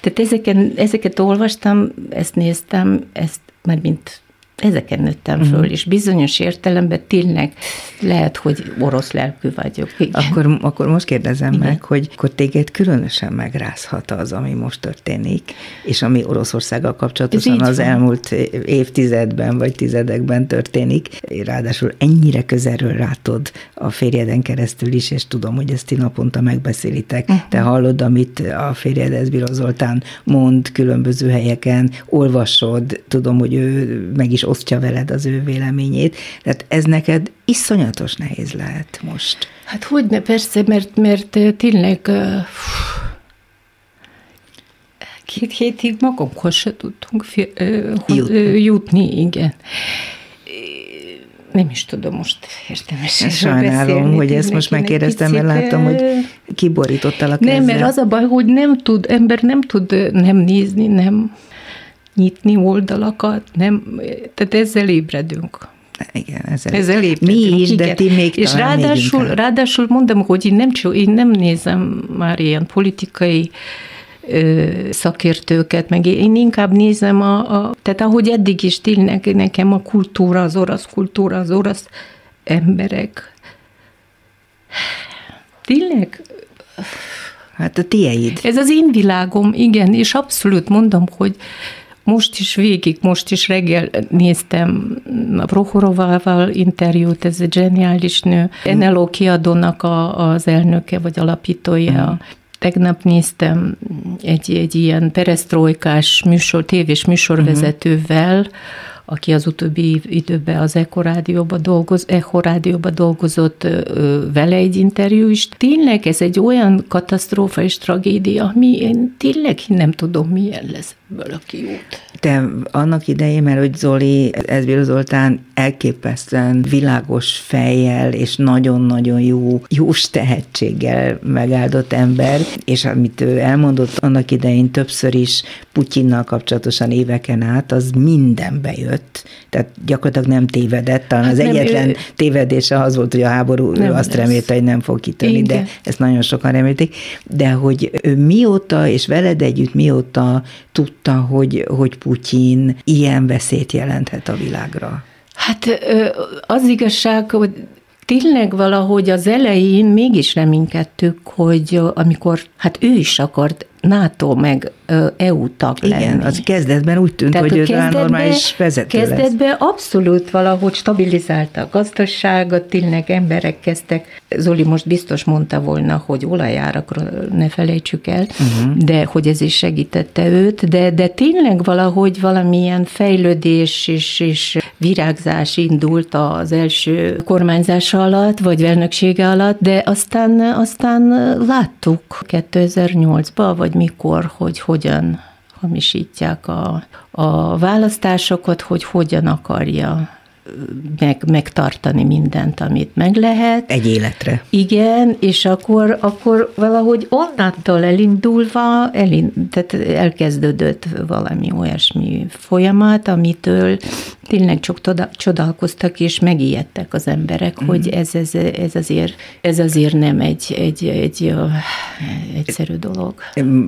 Tehát ezeken, ezeket olvastam, ezt néztem, ezt már mint ezeken nőttem föl, és bizonyos értelemben tényleg lehet, hogy orosz lelkű vagyok. Igen. Akkor, akkor most kérdezem Igen. meg, hogy akkor téged különösen megrázhat az, ami most történik, és ami Oroszországgal kapcsolatosan az van. elmúlt évtizedben vagy tizedekben történik. Ráadásul ennyire közelről látod a férjeden keresztül is, és tudom, hogy ezt ti naponta megbeszélitek. Uh-huh. Te hallod, amit a férjed Eszbiro Zoltán mond különböző helyeken, olvasod, tudom, hogy ő meg is osztja veled az ő véleményét. Tehát ez neked iszonyatos nehéz lehet most. Hát hogy ne, persze, mert, mert tényleg két hétig magunkhoz se tudtunk fi, Jutni. jutni, igen. Nem is tudom most érdemes erről Sajnálom, beszélni, hogy ezt most megkérdeztem, mert láttam, hogy kiborítottál a Nem, kezzel. mert az a baj, hogy nem tud, ember nem tud nem nézni, nem nyitni oldalakat, nem, tehát ezzel ébredünk. Igen, ezzel, Ezzel Mi építünk, is, de igen. ti még És talán még ráadásul, ráadásul mondom, hogy én nem, csak- én nem nézem már ilyen politikai szakértőket, meg én inkább nézem a, a tehát ahogy eddig is tényleg nekem a kultúra, az orosz kultúra, az orosz emberek. Tényleg, Hát a tieid. ez az én világom, igen, és abszolút mondom, hogy most is végig, most is reggel néztem a Prohorovával interjút, ez egy zseniális nő. NLO kiadónak a, az elnöke, vagy alapítója. Tegnap néztem egy, egy ilyen perestrojkás műsor, tévés műsorvezetővel, aki az utóbbi időben az Echo Rádióban, dolgoz, Echo Rádióban dolgozott vele egy interjú is. Tényleg ez egy olyan katasztrófa és tragédia, ami én tényleg nem tudom, milyen lesz ebből a kiút. Te annak idején, mert hogy Zoli, Ezbíró Zoltán elképesztően világos fejjel és nagyon-nagyon jó, jós tehetséggel megáldott ember, és amit ő elmondott annak idején többször is Putyinnal kapcsolatosan éveken át, az mindenbe jött. Tehát gyakorlatilag nem tévedett, talán Hát az nem, egyetlen ő- tévedése az volt, hogy a háború, ő Nem azt lesz. remélte, hogy nem fog kitörni, Igen. de ezt nagyon sokan remélték, de hogy ő mióta, és veled együtt mióta tudta, hogy, hogy Putyin ilyen veszélyt jelenthet a világra? Hát az igazság, hogy tényleg valahogy az elején mégis reménykedtük, hogy amikor, hát ő is akart NATO meg EU tag Igen, lenni. az kezdetben úgy tűnt, Tehát, hogy ő a normális vezető Kezdetben lesz. abszolút valahogy stabilizálta a gazdaságot, tényleg emberek kezdtek, Zoli most biztos mondta volna, hogy olajárakról ne felejtsük el, uh-huh. de hogy ez is segítette őt, de, de tényleg valahogy valamilyen fejlődés és, és virágzás indult az első kormányzása alatt, vagy elnöksége alatt, de aztán, aztán láttuk 2008-ban, vagy mikor, hogy hogyan hamisítják a, a választásokat, hogy hogyan akarja meg, megtartani mindent, amit meg lehet. Egy életre. Igen, és akkor, akkor valahogy onnantól elindulva elind, tehát elkezdődött valami olyasmi folyamat, amitől tényleg csak csodálkoztak és megijedtek az emberek, mm. hogy ez, ez, ez, azért, ez azért nem egy, egy, egy, egy egyszerű dolog.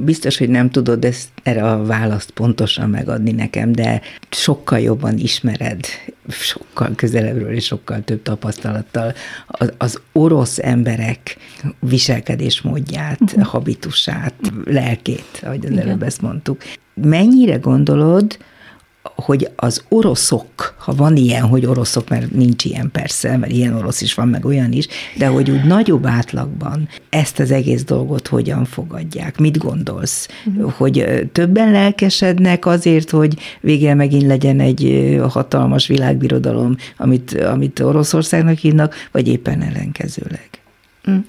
Biztos, hogy nem tudod ezt erre a választ pontosan megadni nekem, de sokkal jobban ismered, sokkal közelebbről és sokkal több tapasztalattal az, az orosz emberek viselkedésmódját, uh-huh. habitusát, lelkét, ahogy az Igen. előbb ezt mondtuk. Mennyire gondolod, hogy az oroszok, ha van ilyen, hogy oroszok, mert nincs ilyen persze, mert ilyen orosz is van, meg olyan is, de hogy úgy nagyobb átlagban ezt az egész dolgot hogyan fogadják? Mit gondolsz? Uh-huh. Hogy többen lelkesednek azért, hogy végül megint legyen egy hatalmas világbirodalom, amit, amit Oroszországnak hívnak, vagy éppen ellenkezőleg? Uh-huh.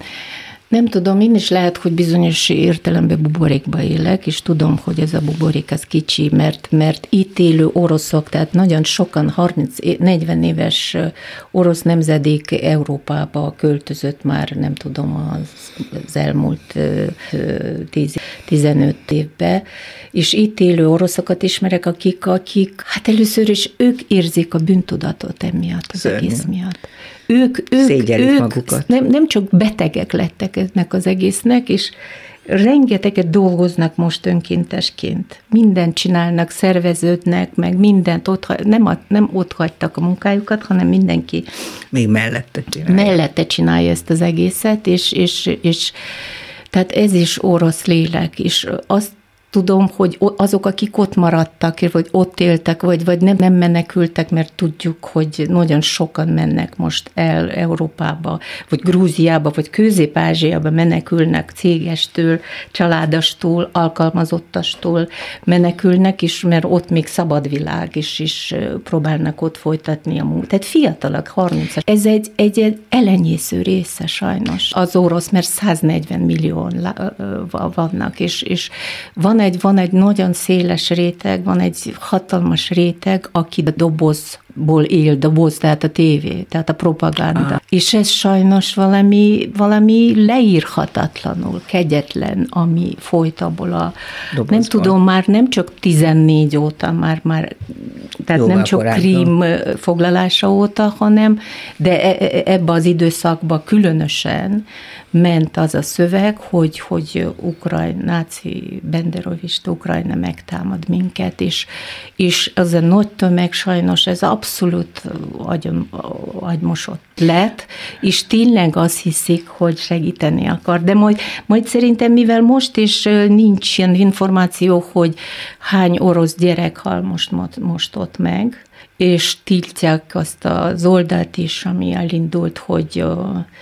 Nem tudom, én is lehet, hogy bizonyos értelemben buborékba élek, és tudom, hogy ez a buborék az kicsi, mert, mert itt élő oroszok, tehát nagyon sokan, 30-40 éves orosz nemzedék Európába költözött már, nem tudom, az, az elmúlt 10, 15 évben, és itt élő oroszokat ismerek, akik, akik, hát először is ők érzik a bűntudatot emiatt, az egész miatt ők, ők, ők magukat. Nem, nem csak betegek lettek ennek az egésznek, és rengeteget dolgoznak most önkéntesként. Mindent csinálnak, szerveződnek, meg mindent ott, nem, nem ott hagytak a munkájukat, hanem mindenki még mellette csinálja. Mellette csinálja ezt az egészet, és, és, és tehát ez is orosz lélek, és azt tudom, hogy azok, akik ott maradtak, vagy ott éltek, vagy, vagy nem, nem menekültek, mert tudjuk, hogy nagyon sokan mennek most el Európába, vagy Grúziába, vagy Közép-Ázsiába menekülnek cégestől, családastól, alkalmazottastól menekülnek, is, mert ott még szabad világ, és is próbálnak ott folytatni a munkát. Tehát fiatalak, 30 Ez egy, egy, egy elenyésző része sajnos az orosz, mert 140 millió vannak, és, és van egy, van egy nagyon széles réteg, van egy hatalmas réteg, aki a dobozból él, doboz, tehát a tévé, tehát a propaganda. Ah. És ez sajnos valami, valami leírhatatlanul kegyetlen, ami folyt abból a, Dobozban. nem tudom, már nem csak 14 óta, már, már tehát Jóval nem csak korábban. Krím foglalása óta, hanem, de e, e, ebbe az időszakban különösen ment az a szöveg, hogy, hogy Ukrajna, náci benderovista Ukrajna megtámad minket, és, és az a nagy tömeg sajnos ez abszolút agyon, agymosott lett, és tényleg azt hiszik, hogy segíteni akar. De majd, majd szerintem, mivel most is nincs ilyen információ, hogy hány orosz gyerek hal most, most ott meg, és tiltják azt az oldalt is, ami elindult, hogy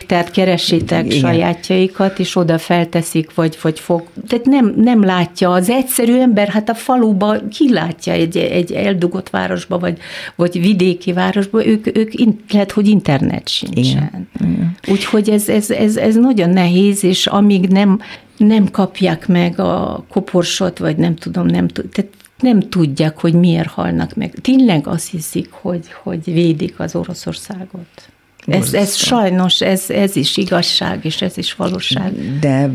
tehát keresétek Igen. sajátjaikat, és oda felteszik, vagy, vagy fog. Tehát nem, nem látja az egyszerű ember, hát a faluba ki látja egy, egy eldugott városba, vagy, vagy vidéki városba, ők, ők lehet, hogy internet sincsen. Igen. Úgyhogy ez, ez, ez, ez nagyon nehéz, és amíg nem nem kapják meg a koporsot, vagy nem tudom, nem tud, tehát nem tudják, hogy miért halnak meg. Tényleg azt hiszik, hogy, hogy védik az Oroszországot. Ez, ez sajnos, ez, ez is igazság, és ez is valóság. De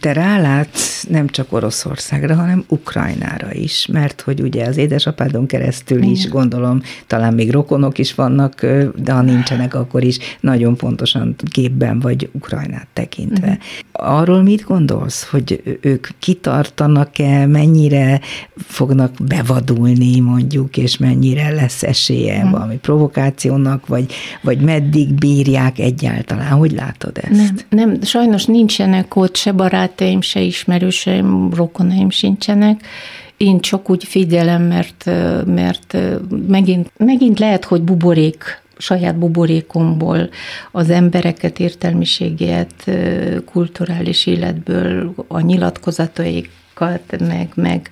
te rálátsz nem csak Oroszországra, hanem Ukrajnára is, mert hogy ugye az édesapádon keresztül is, gondolom, talán még rokonok is vannak, de ha nincsenek, akkor is nagyon pontosan képben vagy Ukrajnát tekintve. Igen. Arról mit gondolsz, hogy ők kitartanak-e, mennyire fognak bevadulni mondjuk, és mennyire lesz esélye Igen. valami provokációnak, vagy, vagy meddig bírják egyáltalán? Hogy látod ezt? Nem, nem, sajnos nincsenek ott se barátaim, se ismerőseim, rokonaim sincsenek. Én csak úgy figyelem, mert, mert megint, megint lehet, hogy buborék saját buborékomból az embereket, értelmiséget, kulturális életből, a nyilatkozataikat, meg, meg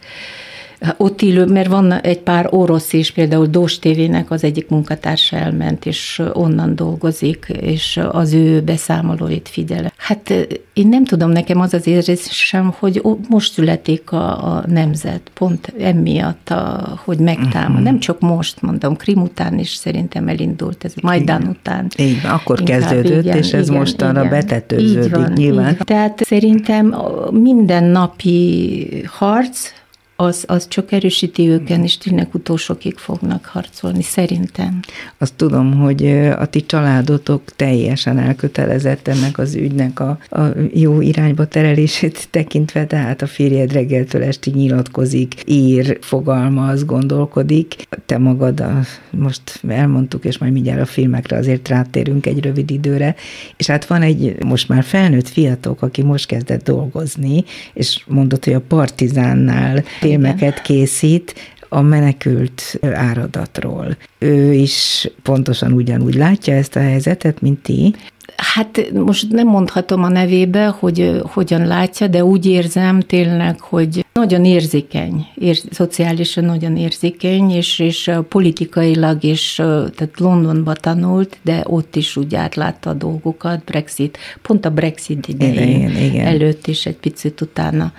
ott élő, mert van egy pár orosz is, például Dós TV-nek az egyik munkatársa elment, és onnan dolgozik, és az ő beszámolóit figyelem. Hát én nem tudom, nekem az az érzésem, hogy most születik a, a nemzet, pont emiatt, a, hogy megtámad. Uh-huh. Nem csak most, mondom, Krim után is szerintem elindult, ez Majdán igen. után. Így van, akkor Inkább, kezdődött, igen, és ez igen, mostanra igen. betetőződik így van, nyilván. Így van. Tehát szerintem minden napi harc, az, az csak erősíti őket, és tényleg utolsókig fognak harcolni, szerintem. Azt tudom, hogy a ti családotok teljesen elkötelezett ennek az ügynek a, a jó irányba terelését tekintve, tehát a férjed reggeltől estig nyilatkozik, ír, fogalmaz, gondolkodik. Te magad, a, most elmondtuk, és majd mindjárt a filmekre azért rátérünk egy rövid időre, és hát van egy most már felnőtt fiatalok, aki most kezdett dolgozni, és mondott, hogy a Partizánnál filmeket készít, a menekült áradatról. Ő is pontosan ugyanúgy látja ezt a helyzetet, mint ti. Hát most nem mondhatom a nevébe, hogy hogyan látja, de úgy érzem tényleg, hogy nagyon érzékeny, ér, szociálisan nagyon érzékeny, és, és politikailag is, tehát Londonba tanult, de ott is úgy átlátta a dolgokat, Brexit, pont a Brexit idején igen, igen. előtt is egy picit utána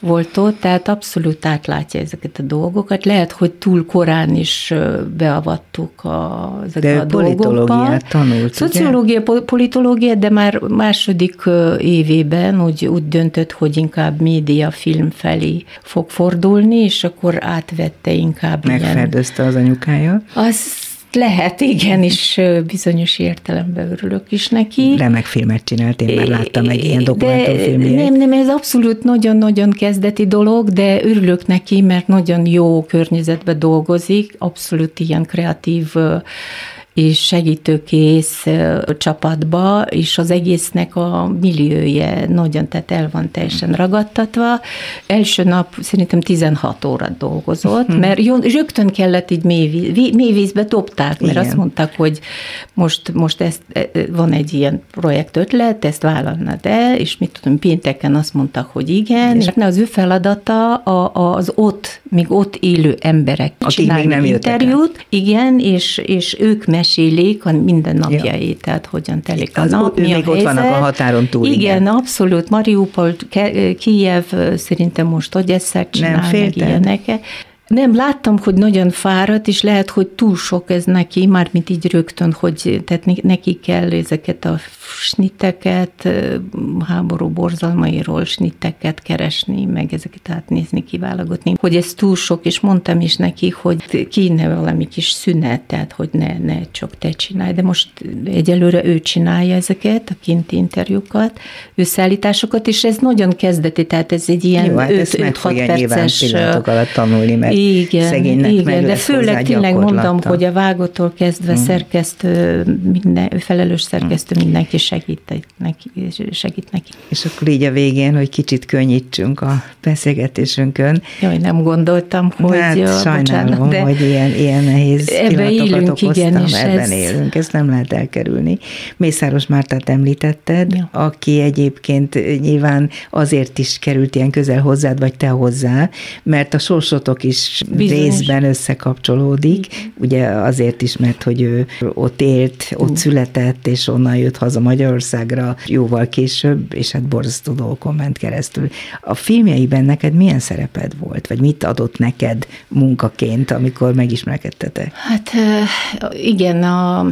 volt ott, tehát abszolút átlátja ezeket a dolgokat. Lehet, hogy túl korán is beavattuk a, ezeket de a dolgokba. tanult, Szociológia, ugye? politológia, de már második évében úgy, úgy döntött, hogy inkább média, film felé fog fordulni, és akkor átvette inkább Megferdezte ilyen. az anyukája? Az lehet, igen, és bizonyos értelemben örülök is neki. Remek filmet csinált, én már láttam meg ilyen dokumentumfilmjét. Nem, nem, ez abszolút nagyon-nagyon kezdeti dolog, de örülök neki, mert nagyon jó környezetben dolgozik, abszolút ilyen kreatív és segítőkész csapatba, és az egésznek a millióje nagyon, tehát el van teljesen ragadtatva. Első nap szerintem 16 órát dolgozott, hmm. mert jó, rögtön kellett így mély, mély vízbe dobták, mert Igen. azt mondták, hogy most, most ezt, e, e, van egy ilyen projekt ötlet, ezt vállalna de, és mit tudom, pénteken azt mondtak, hogy igen, és az ő feladata a, az ott, még ott élő emberek Akik még nem interjút, igen, és, és ők mes mesélik a mindennapjait, ja. tehát hogyan telik a az, nap, ő mi még a ott vannak a határon túl. Igen, igen. abszolút. Mariupol, Kijev szerintem most Ogyesszát csinál, Nem, meg ilyeneket. Nem, láttam, hogy nagyon fáradt, és lehet, hogy túl sok ez neki, már mint így rögtön, hogy tehát neki kell ezeket a snitteket, háború borzalmairól snitteket keresni, meg ezeket átnézni, kiválogatni, hogy ez túl sok, és mondtam is neki, hogy kéne valami kis szünet, tehát hogy ne, ne csak te csinálj, de most egyelőre ő csinálja ezeket, a kinti interjúkat, összeállításokat, és ez nagyon kezdeti, tehát ez egy ilyen 5-6 hát perces... pillanatok alatt tanulni, mert igen, szegénynek igen, de főleg tényleg mondom, hogy a vágótól kezdve mm. szerkesztő, minden, felelős szerkesztő mm. mindenki segít neki, segít neki. És akkor így a végén, hogy kicsit könnyítsünk a beszélgetésünkön. Jaj, nem gondoltam, hogy... Hát ja, sajnálom, bocsánat, de hogy ilyen, ilyen nehéz ebbe élünk, okoztam, igen, és ebben ez... élünk, ezt nem lehet elkerülni. Mészáros Mártát említetted, ja. aki egyébként nyilván azért is került ilyen közel hozzád, vagy te hozzá, mert a sorsotok is Bizonyos. részben összekapcsolódik, Igen. ugye azért is, mert hogy ő ott élt, ott uh. született, és onnan jött haza Magyarországra jóval később, és hát borzasztó dolgokon ment keresztül. A filmjeiben neked milyen szereped volt, vagy mit adott neked munkaként, amikor megismerkedtetek? Hát igen, a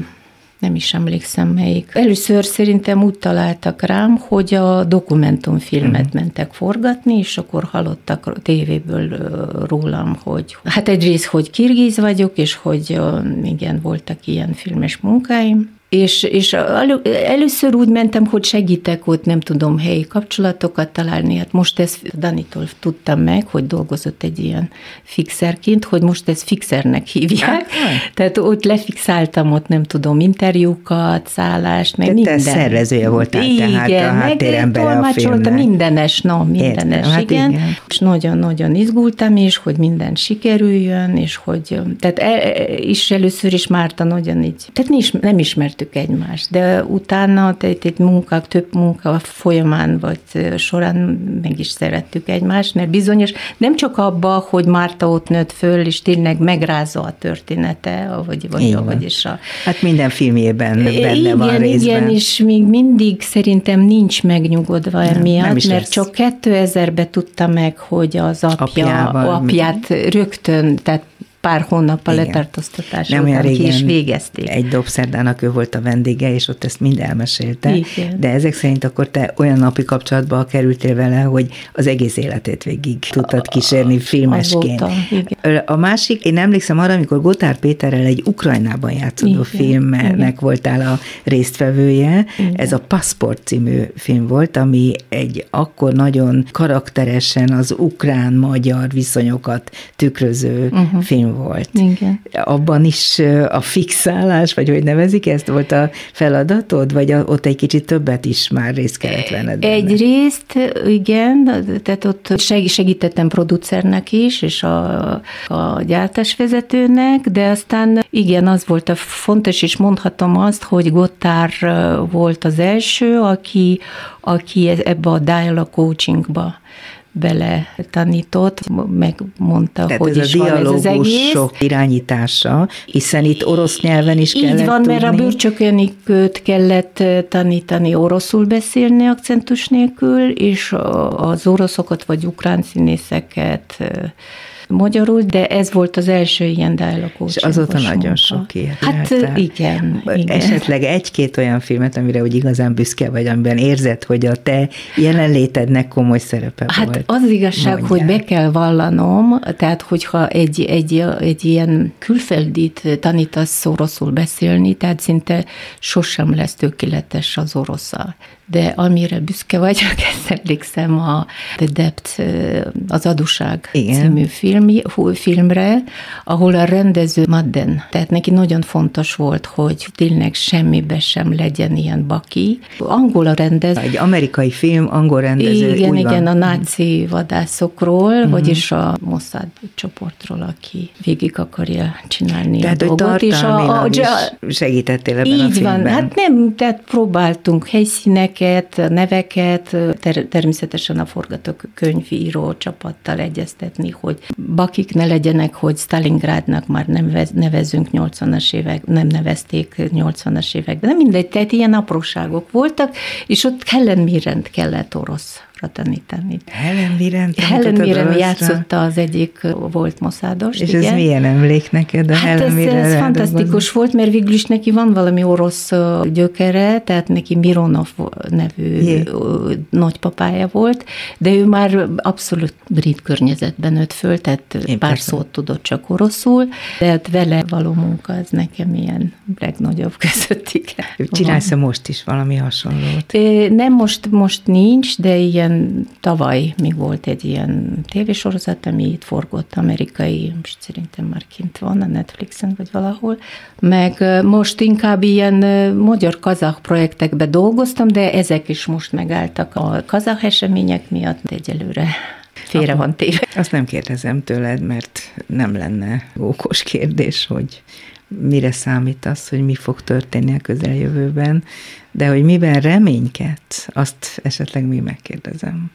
nem is emlékszem melyik. Először szerintem úgy találtak rám, hogy a dokumentumfilmet uh-huh. mentek forgatni, és akkor hallottak tévéből rólam, hogy hát egyrészt, hogy kirgiz vagyok, és hogy igen, voltak ilyen filmes munkáim, És, és elő, először úgy mentem, hogy segítek ott, nem tudom, helyi kapcsolatokat találni. Hát most ezt Danitól tudtam meg, hogy dolgozott egy ilyen fixerként, hogy most ezt fixernek hívják. Hát, Tehát ott lefixáltam ott, nem tudom, interjúkat, szállást, meg Te minden. Te szervezője voltál, igen, tehát a háttérembere a filmnek. mindenes, no, mindenes, Értem, hát igen. igen. És nagyon-nagyon izgultam is, hogy minden sikerüljön, és hogy, tehát e, is először is Márta nagyon így, tehát nem ismertük egymást, de utána, tehát egy munka, több munka folyamán vagy során meg is szerettük egymást, mert bizonyos, nem csak abba, hogy Márta ott nőtt föl, és tényleg megrázza a története, vagy, vagy, vagy is a... Hát minden filmjében benne igen, van részben. Igen, és még mindig szerintem nincs megnyugodva nem, emiatt, nem mert lesz. csak 2000-ben tudta meg, hogy az apja, Apjával, apját rögtön, tehát pár hónappal Igen. letartóztatás Nem után ki is végezték. Egy dobszerdának ő volt a vendége, és ott ezt mind elmesélte. Igen. De ezek szerint akkor te olyan napi kapcsolatba kerültél vele, hogy az egész életét végig tudtad kísérni filmesként. Azóta, igen. A másik, én emlékszem arra, amikor Gotár Péterrel egy Ukrajnában játszódó igen. filmnek igen. voltál a résztvevője. Igen. Ez a Passport című film volt, ami egy akkor nagyon karakteresen az ukrán-magyar viszonyokat tükröző uh-huh. film volt. Igen. Abban is a fixálás, vagy hogy nevezik ezt, volt a feladatod, vagy ott egy kicsit többet is már részt kellett venned? Benne? Egy részt, igen, tehát ott segítettem producernek is, és a, a gyártásvezetőnek, de aztán igen, az volt a fontos, és mondhatom azt, hogy Gottár volt az első, aki, aki ebbe a dialogue coachingba bele tanított, megmondta, Tehát hogy ez is a van ez az egész. irányítása, hiszen itt orosz nyelven is kellett Így van, tudni. mert a bőrcsökönikőt kellett tanítani oroszul beszélni akcentus nélkül, és az oroszokat vagy ukrán színészeket magyarul, de ez volt az első ilyen dialogó. És azóta nagyon sok ilyet Hát igen, igen. Esetleg egy-két olyan filmet, amire úgy igazán büszke vagy, amiben érzed, hogy a te jelenlétednek komoly szerepe hát volt. Hát az igazság, Mondjál. hogy be kell vallanom, tehát hogyha egy, egy, egy ilyen külföldit tanítasz oroszul beszélni, tehát szinte sosem lesz tökéletes az orosza de amire büszke vagyok, ezt emlékszem a The Depth, az Adóság Igen. című film, filmre, ahol a rendező Madden, tehát neki nagyon fontos volt, hogy tényleg semmibe sem legyen ilyen baki. Angol a rendező. Egy amerikai film, angol rendező. Igen, igen, van. a náci vadászokról, uh-huh. vagyis a Mossad csoportról, aki végig akarja csinálni tehát, a dolgot. És a, a, is segítettél ebben így a filmben. van, hát nem, tehát próbáltunk helyszínek, neveket, neveket, ter- természetesen a forgatókönyvíró csapattal egyeztetni, hogy bakik ne legyenek, hogy Stalingrádnak már nem nevezünk 80-as évek, nem nevezték 80-as években, de mindegy, tehát ilyen apróságok voltak, és ott Helen Mirrent kellett orosz tanítani. Helen Mirren Helen Mirren játszotta az egyik volt moszádos. És igen. ez milyen emlék neked a hát Helen ez, ez fantasztikus volt, mert végül is neki van valami orosz gyökere, tehát neki Mironov nevű Jé. nagypapája volt, de ő már abszolút brit környezetben nőtt föl, tehát Én pár persze. szót tudott csak oroszul, de hát vele való munka, az nekem ilyen legnagyobb közöttik. Csinálsz-e most is valami hasonlót? Nem, most, most nincs, de ilyen tavaly még volt egy ilyen tévésorozat, ami itt forgott, amerikai, most szerintem már kint van a Netflixen vagy valahol, meg most inkább ilyen magyar-kazak projektekbe dolgoztam, de ezek is most megálltak a kazak események miatt. Egyelőre félre van téve. Azt nem kérdezem tőled, mert nem lenne ókos kérdés, hogy mire számítasz, hogy mi fog történni a közeljövőben, de hogy miben reménykedsz, azt esetleg mi megkérdezem.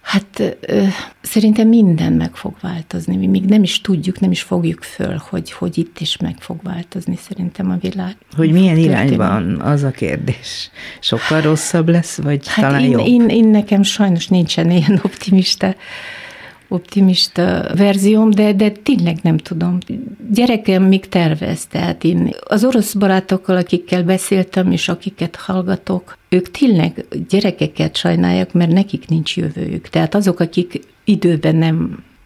Hát ö, szerintem minden meg fog változni. Mi még nem is tudjuk, nem is fogjuk föl, hogy, hogy itt is meg fog változni szerintem a világ. Hogy milyen irányban, az a kérdés. Sokkal rosszabb lesz, vagy hát talán én, jobb? Én, én nekem sajnos nincsen ilyen optimista optimista verzióm, de, de tényleg nem tudom. Gyerekem még tervez, tehát én az orosz barátokkal, akikkel beszéltem, és akiket hallgatok, ők tényleg gyerekeket sajnálják, mert nekik nincs jövőjük. Tehát azok, akik időben nem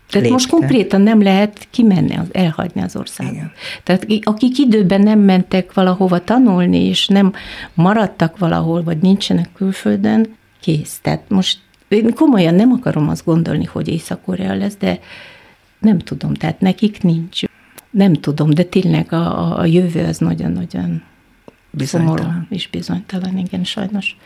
Tehát lépte. most konkrétan nem lehet kimenni, az, elhagyni az országot. Igen. Tehát akik időben nem mentek valahova tanulni, és nem maradtak valahol, vagy nincsenek külföldön, kész. Tehát most én komolyan nem akarom azt gondolni, hogy Észak-Korea lesz, de nem tudom, tehát nekik nincs. Nem tudom, de tényleg a, a jövő az nagyon-nagyon szomorú és bizonytalan, igen, sajnos.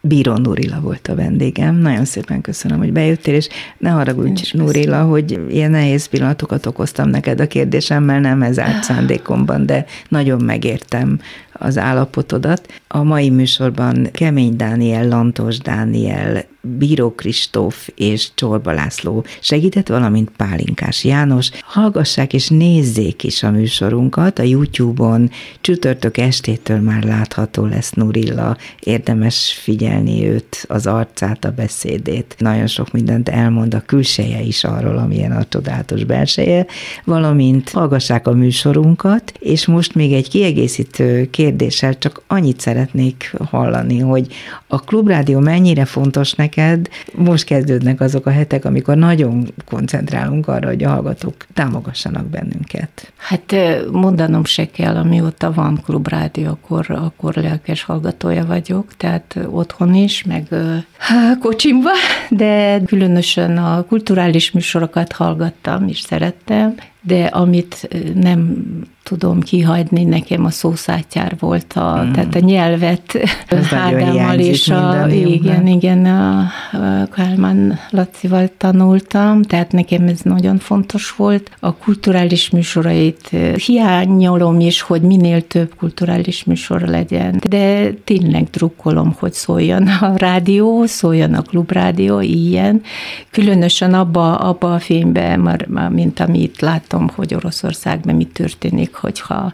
Bíró Nurila volt a vendégem. Nagyon szépen köszönöm, hogy bejöttél, és ne haragudj, Nurila, hogy ilyen nehéz pillanatokat okoztam neked a kérdésemmel, nem ez árt szándékomban, de nagyon megértem az állapotodat. A mai műsorban Kemény Dániel, Lantos Dániel, Bíró Kristóf és Csorba László segített, valamint Pálinkás János. Hallgassák és nézzék is a műsorunkat. A YouTube-on csütörtök estétől már látható lesz Nurilla. Érdemes figyelni őt, az arcát, a beszédét. Nagyon sok mindent elmond a külseje is arról, amilyen a csodálatos belseje, valamint hallgassák a műsorunkat, és most még egy kiegészítő kérdéssel csak annyit szeretnék hallani, hogy a Klubrádió mennyire fontos neked, neked. Most kezdődnek azok a hetek, amikor nagyon koncentrálunk arra, hogy a hallgatók támogassanak bennünket. Hát mondanom se kell, amióta van klubrádió, akkor, akkor lelkes hallgatója vagyok, tehát otthon is, meg kocsimba, de különösen a kulturális műsorokat hallgattam és szerettem, de amit nem tudom kihagyni, nekem a szószátyár volt, a, mm. tehát a nyelvet Ádámmal és a, igen, igen, a, Kálmán Lacival tanultam, tehát nekem ez nagyon fontos volt. A kulturális műsorait hiányolom is, hogy minél több kulturális műsor legyen, de tényleg drukkolom, hogy szóljon a rádió, szóljon a klubrádió, ilyen. Különösen abba, abba a fényben, mint amit látom, hogy Oroszországban mi történik, hogyha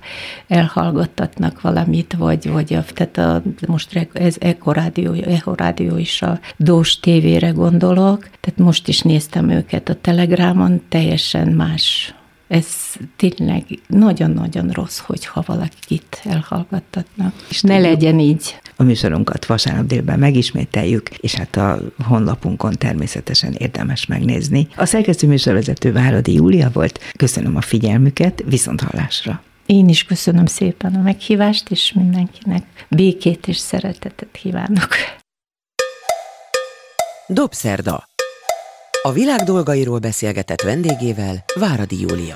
elhallgattatnak valamit, vagy, vagy a, tehát a, most ez Eko Rádió, Eko Rádió is a Dós tévére gondolok, tehát most is néztem őket a Telegramon, teljesen más ez tényleg nagyon-nagyon rossz, hogyha valakit elhallgattatnak. És ne legyen így. A műsorunkat vasárnap délben megismételjük, és hát a honlapunkon természetesen érdemes megnézni. A szerkesztő műsorvezető Váradi Júlia volt. Köszönöm a figyelmüket, viszont hallásra. Én is köszönöm szépen a meghívást, és mindenkinek békét és szeretetet kívánok. Dobszerda. A világ dolgairól beszélgetett vendégével Váradi Júlia.